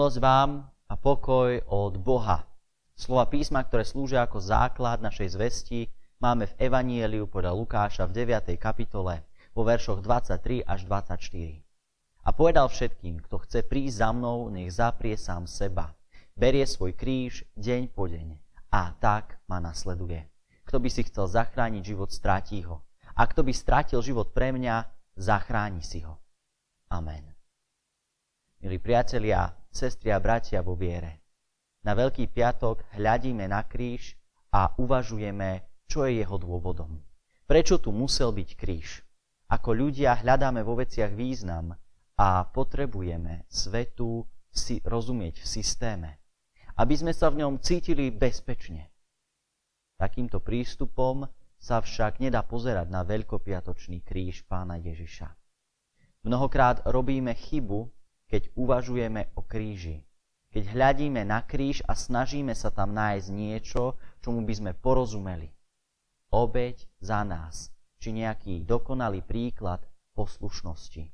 Milosť vám a pokoj od Boha. Slova písma, ktoré slúžia ako základ našej zvesti, máme v Evanieliu podľa Lukáša v 9. kapitole vo veršoch 23 až 24. A povedal všetkým, kto chce prísť za mnou, nech zaprie sám seba. Berie svoj kríž deň po deň a tak ma nasleduje. Kto by si chcel zachrániť život, stráti ho. A kto by strátil život pre mňa, zachráni si ho. Amen. Milí priatelia, sestri a bratia vo viere, na Veľký piatok hľadíme na kríž a uvažujeme, čo je jeho dôvodom. Prečo tu musel byť kríž? Ako ľudia hľadáme vo veciach význam a potrebujeme svetu si rozumieť v systéme, aby sme sa v ňom cítili bezpečne. Takýmto prístupom sa však nedá pozerať na veľkopiatočný kríž pána Ježiša. Mnohokrát robíme chybu, keď uvažujeme o kríži. Keď hľadíme na kríž a snažíme sa tam nájsť niečo, čomu by sme porozumeli. Obeď za nás, či nejaký dokonalý príklad poslušnosti.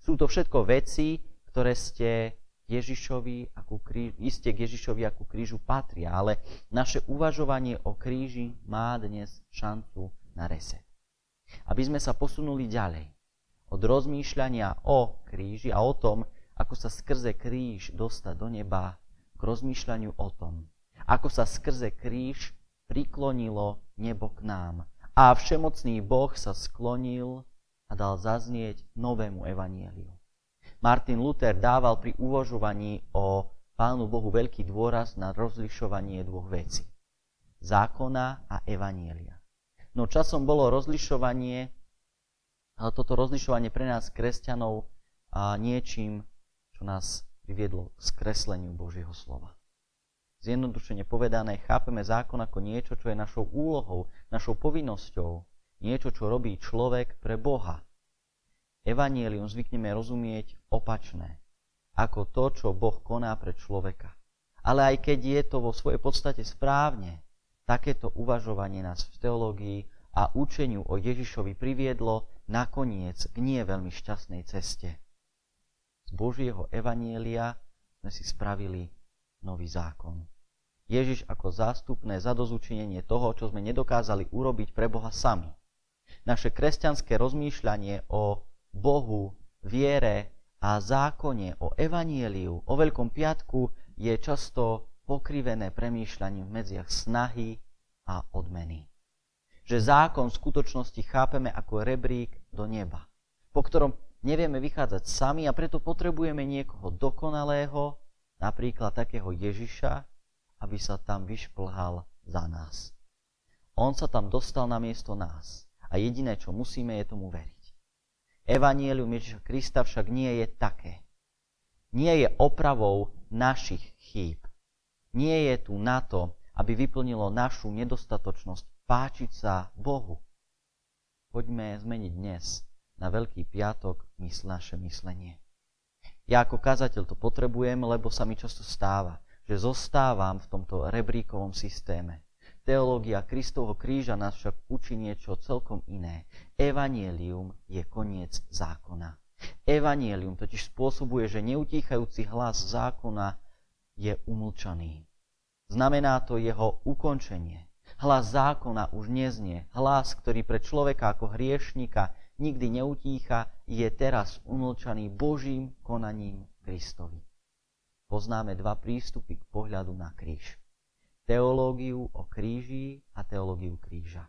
Sú to všetko veci, ktoré ste Ježišovi ako kríž, iste k Ježišovi ako krížu patria, ale naše uvažovanie o kríži má dnes šancu na reset. Aby sme sa posunuli ďalej od rozmýšľania o kríži a o tom, ako sa skrze kríž dostať do neba, k rozmýšľaniu o tom, ako sa skrze kríž priklonilo nebo k nám. A všemocný Boh sa sklonil a dal zaznieť novému evanieliu. Martin Luther dával pri uvažovaní o Pánu Bohu veľký dôraz na rozlišovanie dvoch vecí. Zákona a evanielia. No časom bolo rozlišovanie, ale toto rozlišovanie pre nás, kresťanov, a niečím čo nás priviedlo k skresleniu Božieho slova. Zjednodušene povedané, chápeme zákon ako niečo, čo je našou úlohou, našou povinnosťou, niečo, čo robí človek pre Boha. Evangelium zvykneme rozumieť opačné, ako to, čo Boh koná pre človeka. Ale aj keď je to vo svojej podstate správne, takéto uvažovanie nás v teológii a učeniu o Ježišovi priviedlo nakoniec k nie veľmi šťastnej ceste z Božieho evanielia sme si spravili nový zákon. Ježiš ako zástupné zadozučinenie toho, čo sme nedokázali urobiť pre Boha sami. Naše kresťanské rozmýšľanie o Bohu, viere a zákone, o evanieliu, o Veľkom piatku je často pokrivené premýšľaním v medziach snahy a odmeny. Že zákon v skutočnosti chápeme ako rebrík do neba, po ktorom nevieme vychádzať sami a preto potrebujeme niekoho dokonalého, napríklad takého Ježiša, aby sa tam vyšplhal za nás. On sa tam dostal na miesto nás a jediné, čo musíme, je tomu veriť. Evanielium Ježiša Krista však nie je také. Nie je opravou našich chýb. Nie je tu na to, aby vyplnilo našu nedostatočnosť páčiť sa Bohu. Poďme zmeniť dnes na Veľký piatok mysl naše myslenie. Ja ako kazateľ to potrebujem, lebo sa mi často stáva, že zostávam v tomto rebríkovom systéme. Teológia Kristovho kríža nás však učí niečo celkom iné. Evangelium je koniec zákona. Evangelium totiž spôsobuje, že neutíchajúci hlas zákona je umlčaný. Znamená to jeho ukončenie. Hlas zákona už neznie. Hlas, ktorý pre človeka ako hriešnika nikdy neutícha, je teraz umlčaný Božím konaním Kristovi. Poznáme dva prístupy k pohľadu na kríž. Teológiu o kríži a teológiu kríža.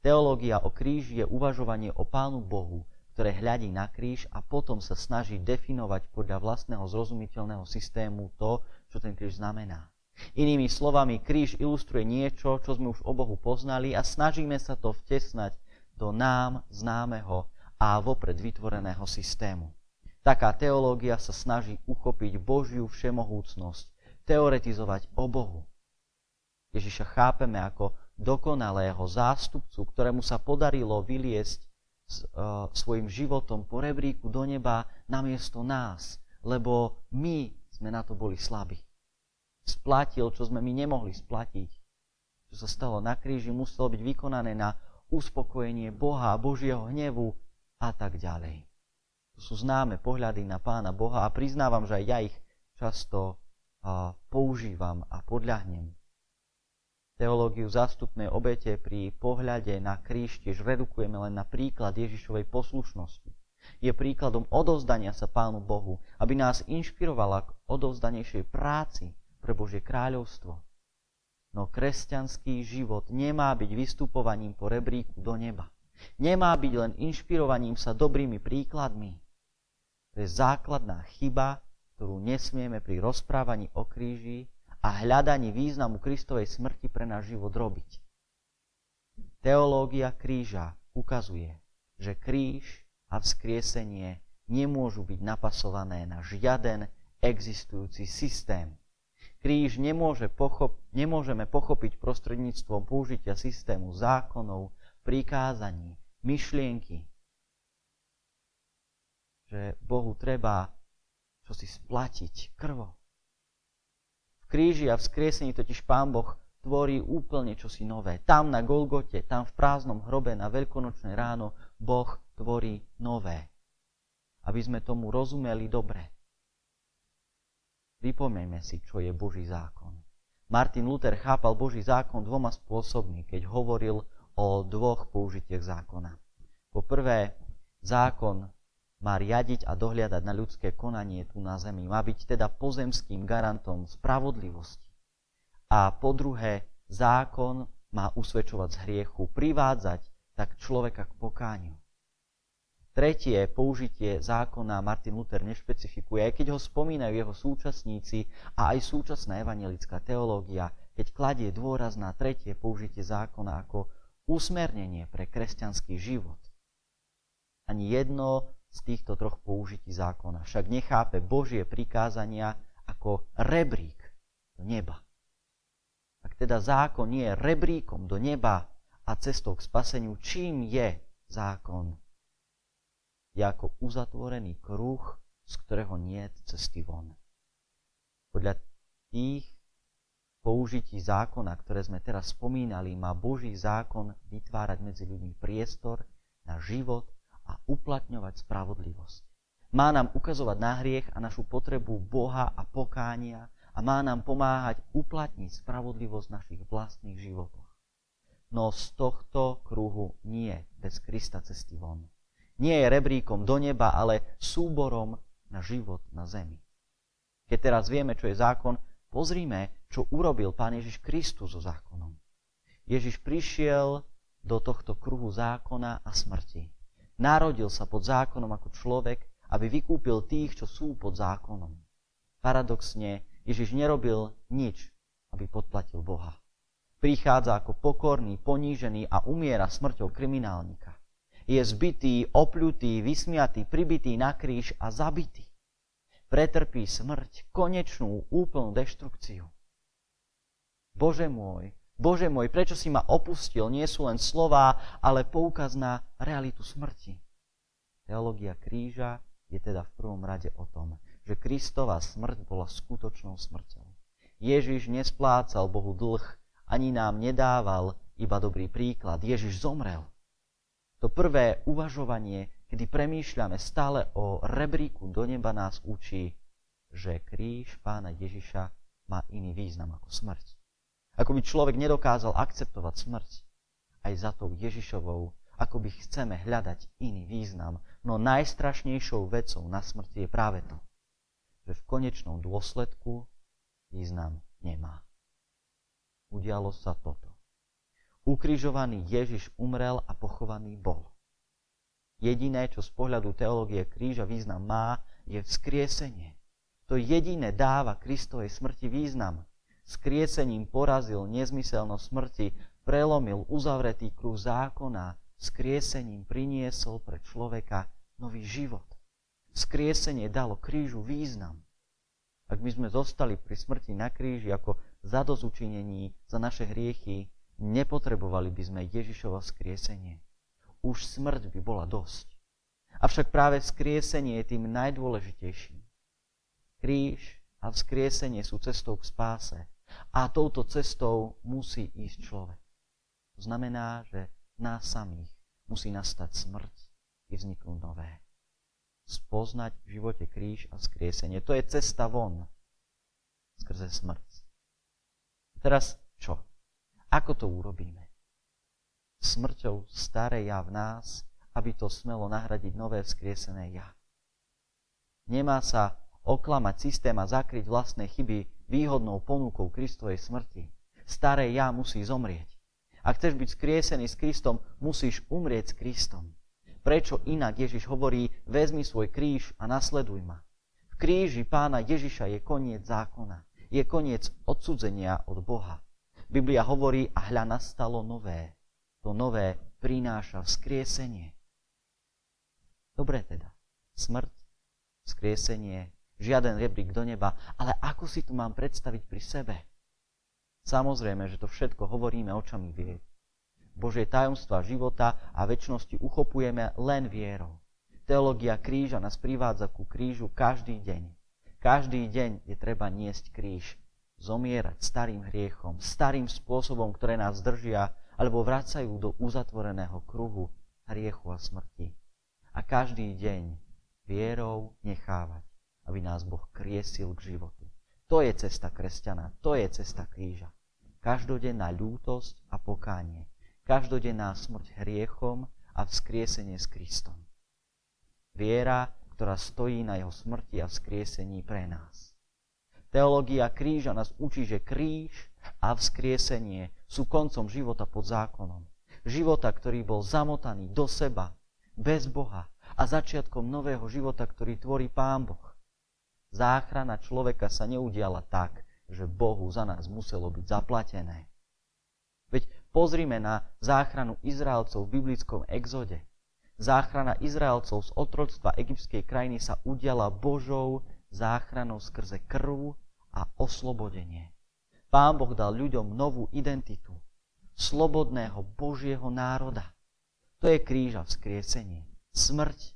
Teológia o kríži je uvažovanie o Pánu Bohu, ktoré hľadí na kríž a potom sa snaží definovať podľa vlastného zrozumiteľného systému to, čo ten kríž znamená. Inými slovami, kríž ilustruje niečo, čo sme už o Bohu poznali a snažíme sa to vtesnať do nám známeho a vopred vytvoreného systému. Taká teológia sa snaží uchopiť Božiu všemohúcnosť, teoretizovať o Bohu. Ježiša chápeme ako dokonalého zástupcu, ktorému sa podarilo vyliesť s, uh, svojim životom po rebríku do neba namiesto nás, lebo my sme na to boli slabí. Splatil, čo sme my nemohli splatiť. Čo sa stalo na kríži, muselo byť vykonané na uspokojenie Boha, Božieho hnevu a tak ďalej. To sú známe pohľady na Pána Boha a priznávam, že aj ja ich často používam a podľahnem. Teológiu zástupnej obete pri pohľade na kríž tiež redukujeme len na príklad Ježišovej poslušnosti. Je príkladom odovzdania sa Pánu Bohu, aby nás inšpirovala k odovzdanejšej práci pre Božie kráľovstvo. No kresťanský život nemá byť vystupovaním po rebríku do neba. Nemá byť len inšpirovaním sa dobrými príkladmi. To je základná chyba, ktorú nesmieme pri rozprávaní o kríži a hľadaní významu Kristovej smrti pre náš život robiť. Teológia kríža ukazuje, že kríž a vzkriesenie nemôžu byť napasované na žiaden existujúci systém. Kríž nemôže pochop- nemôžeme pochopiť prostredníctvom použitia systému zákonov, prikázaní, myšlienky, že Bohu treba čo si splatiť krvo. V kríži a v skriesení totiž Pán Boh tvorí úplne čosi nové. Tam na Golgote, tam v prázdnom hrobe na veľkonočné ráno Boh tvorí nové. Aby sme tomu rozumeli dobre. Pripomejme si, čo je Boží zákon. Martin Luther chápal Boží zákon dvoma spôsobmi, keď hovoril o dvoch použitiach zákona. Po prvé, zákon má riadiť a dohliadať na ľudské konanie tu na zemi. Má byť teda pozemským garantom spravodlivosti. A po druhé, zákon má usvedčovať z hriechu, privádzať tak človeka k pokániu. Tretie použitie zákona Martin Luther nešpecifikuje, aj keď ho spomínajú jeho súčasníci a aj súčasná evangelická teológia, keď kladie dôraz na tretie použitie zákona ako usmernenie pre kresťanský život. Ani jedno z týchto troch použití zákona však nechápe Božie prikázania ako rebrík do neba. Ak teda zákon nie je rebríkom do neba a cestou k spaseniu, čím je zákon? Je ako uzatvorený kruh, z ktorého nie je cesty von. Podľa tých použití zákona, ktoré sme teraz spomínali, má Boží zákon vytvárať medzi ľuďmi priestor na život a uplatňovať spravodlivosť. Má nám ukazovať na hriech a našu potrebu Boha a pokánia a má nám pomáhať uplatniť spravodlivosť v našich vlastných životoch. No z tohto kruhu nie bez Krista cesty von. Nie je rebríkom do neba, ale súborom na život na zemi. Keď teraz vieme, čo je zákon, Pozrime, čo urobil Pán Ježiš Kristus so zákonom. Ježiš prišiel do tohto kruhu zákona a smrti. Narodil sa pod zákonom ako človek, aby vykúpil tých, čo sú pod zákonom. Paradoxne, Ježiš nerobil nič, aby podplatil Boha. Prichádza ako pokorný, ponížený a umiera smrťou kriminálnika. Je zbytý, opľutý, vysmiatý, pribitý na kríž a zabitý pretrpí smrť, konečnú, úplnú deštrukciu. Bože môj, Bože môj, prečo si ma opustil? Nie sú len slová, ale poukaz na realitu smrti. Teológia kríža je teda v prvom rade o tom, že Kristova smrť bola skutočnou smrťou. Ježiš nesplácal Bohu dlh, ani nám nedával iba dobrý príklad. Ježiš zomrel. To prvé uvažovanie kedy premýšľame stále o rebríku do neba, nás učí, že kríž pána Ježiša má iný význam ako smrť. Ako by človek nedokázal akceptovať smrť aj za tou Ježišovou, ako by chceme hľadať iný význam. No najstrašnejšou vecou na smrti je práve to, že v konečnom dôsledku význam nemá. Udialo sa toto. Ukrižovaný Ježiš umrel a pochovaný bol. Jediné, čo z pohľadu teológie kríža význam má, je vzkriesenie. To jediné dáva Kristovej smrti význam. Skriesením porazil nezmyselnosť smrti, prelomil uzavretý kruh zákona, skriesením priniesol pre človeka nový život. Skriesenie dalo krížu význam. Ak by sme zostali pri smrti na kríži ako zadozučinení za naše hriechy, nepotrebovali by sme Ježišovo skriesenie už smrť by bola dosť. Avšak práve vzkriesenie je tým najdôležitejším. Kríž a vzkriesenie sú cestou k spáse. A touto cestou musí ísť človek. To znamená, že nás samých musí nastať smrť i vzniknúť nové. Spoznať v živote kríž a vzkriesenie. To je cesta von skrze smrť. Teraz čo? Ako to urobíme? Smrťou staré ja v nás, aby to smelo nahradiť nové vzkriesené ja. Nemá sa oklamať systém a zakryť vlastné chyby výhodnou ponukou Kristovej smrti. Staré ja musí zomrieť. Ak chceš byť skriesený s Kristom, musíš umrieť s Kristom. Prečo inak Ježiš hovorí, vezmi svoj kríž a nasleduj ma. V kríži pána Ježiša je koniec zákona. Je koniec odsudzenia od Boha. Biblia hovorí, a hľa nastalo nové. To nové prináša vzkriesenie. Dobre teda. Smrť, vzkriesenie, žiaden rebrík do neba, ale ako si tu mám predstaviť pri sebe? Samozrejme, že to všetko hovoríme očami viery. Božie tajomstva života a väčšnosti uchopujeme len vierou. Teológia kríža nás privádza ku krížu každý deň. Každý deň je treba niesť kríž, zomierať starým hriechom, starým spôsobom, ktoré nás držia alebo vracajú do uzatvoreného kruhu hriechu a smrti. A každý deň vierou nechávať, aby nás Boh kriesil k životu. To je cesta kresťana, to je cesta kríža. Každodenná ľútosť a pokánie. Každodenná smrť hriechom a vzkriesenie s Kristom. Viera, ktorá stojí na jeho smrti a vzkriesení pre nás. Teológia kríža nás učí, že kríž a vzkriesenie sú koncom života pod zákonom. Života, ktorý bol zamotaný do seba, bez Boha, a začiatkom nového života, ktorý tvorí Pán Boh. Záchrana človeka sa neudiala tak, že Bohu za nás muselo byť zaplatené. Veď pozrime na záchranu Izraelcov v biblickom exode. Záchrana Izraelcov z otroctva egyptskej krajiny sa udiala Božou záchranou skrze krv a oslobodenie. Pán Boh dal ľuďom novú identitu. Slobodného Božieho národa. To je kríža vzkriesenie smrť,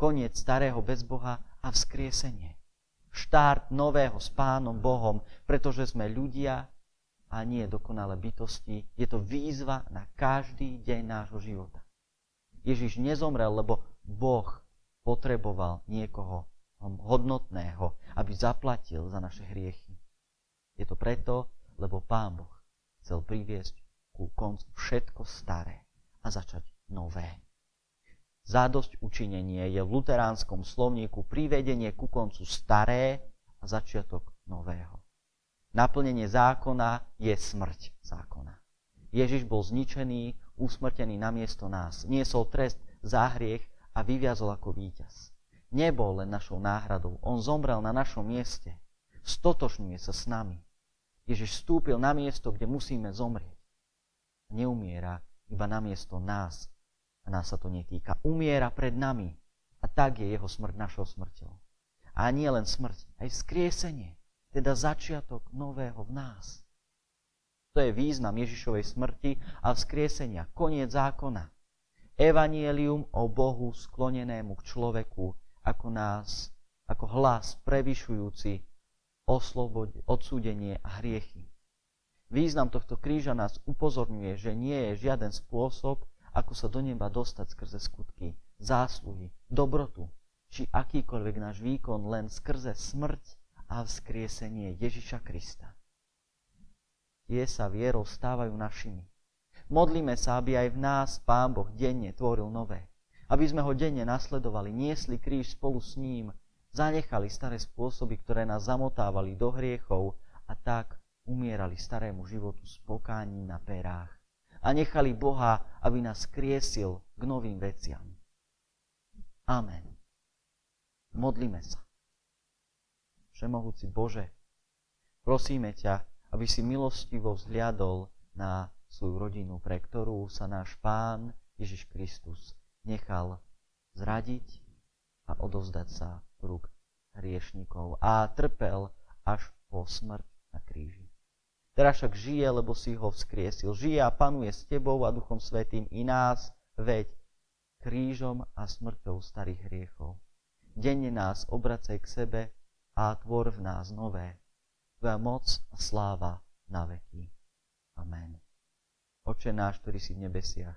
koniec starého bez Boha a vzkriesenie. Štart nového s Pánom Bohom, pretože sme ľudia a nie dokonalé bytosti. Je to výzva na každý deň nášho života. Ježiš nezomrel, lebo Boh potreboval niekoho hodnotného, aby zaplatil za naše hriechy. Je to preto, lebo Pán Boh chcel priviesť ku koncu všetko staré a začať nové. Zádosť učinenie je v luteránskom slovníku privedenie ku koncu staré a začiatok nového. Naplnenie zákona je smrť zákona. Ježiš bol zničený, usmrtený namiesto nás. Niesol trest za hriech a vyviazol ako víťaz. Nebol len našou náhradou. On zomrel na našom mieste. Stotočňuje sa s nami. Ježiš vstúpil na miesto, kde musíme zomrieť. Neumiera iba na miesto nás, a nás sa to netýka. Umiera pred nami a tak je jeho smrť našou smrťou. A nie len smrť, aj skriesenie, teda začiatok nového v nás. To je význam Ježišovej smrti a vzkriesenia, koniec zákona. Evanielium o Bohu sklonenému k človeku ako nás, ako hlas prevyšujúci oslobode, odsúdenie a hriechy. Význam tohto kríža nás upozorňuje, že nie je žiaden spôsob, ako sa do neba dostať skrze skutky, zásluhy, dobrotu, či akýkoľvek náš výkon len skrze smrť a vzkriesenie Ježiša Krista. Tie sa vierou stávajú našimi. Modlíme sa, aby aj v nás Pán Boh denne tvoril nové. Aby sme ho denne nasledovali, niesli kríž spolu s ním, zanechali staré spôsoby, ktoré nás zamotávali do hriechov a tak umierali starému životu s pokáním na perách a nechali Boha, aby nás kriesil k novým veciam. Amen. Modlíme sa. Všemohúci Bože, prosíme ťa, aby si milostivo vzhliadol na svoju rodinu, pre ktorú sa náš Pán Ježiš Kristus nechal zradiť a odovzdať sa rúk hriešnikov a trpel až po smrť na kríži. Teraz však žije, lebo si ho vzkriesil. Žije a panuje s tebou a Duchom Svetým i nás, veď krížom a smrťou starých hriechov. Denne nás obracaj k sebe a tvor v nás nové. Tvoja moc a sláva na veky. Amen. Oče náš, ktorý si v nebesiach,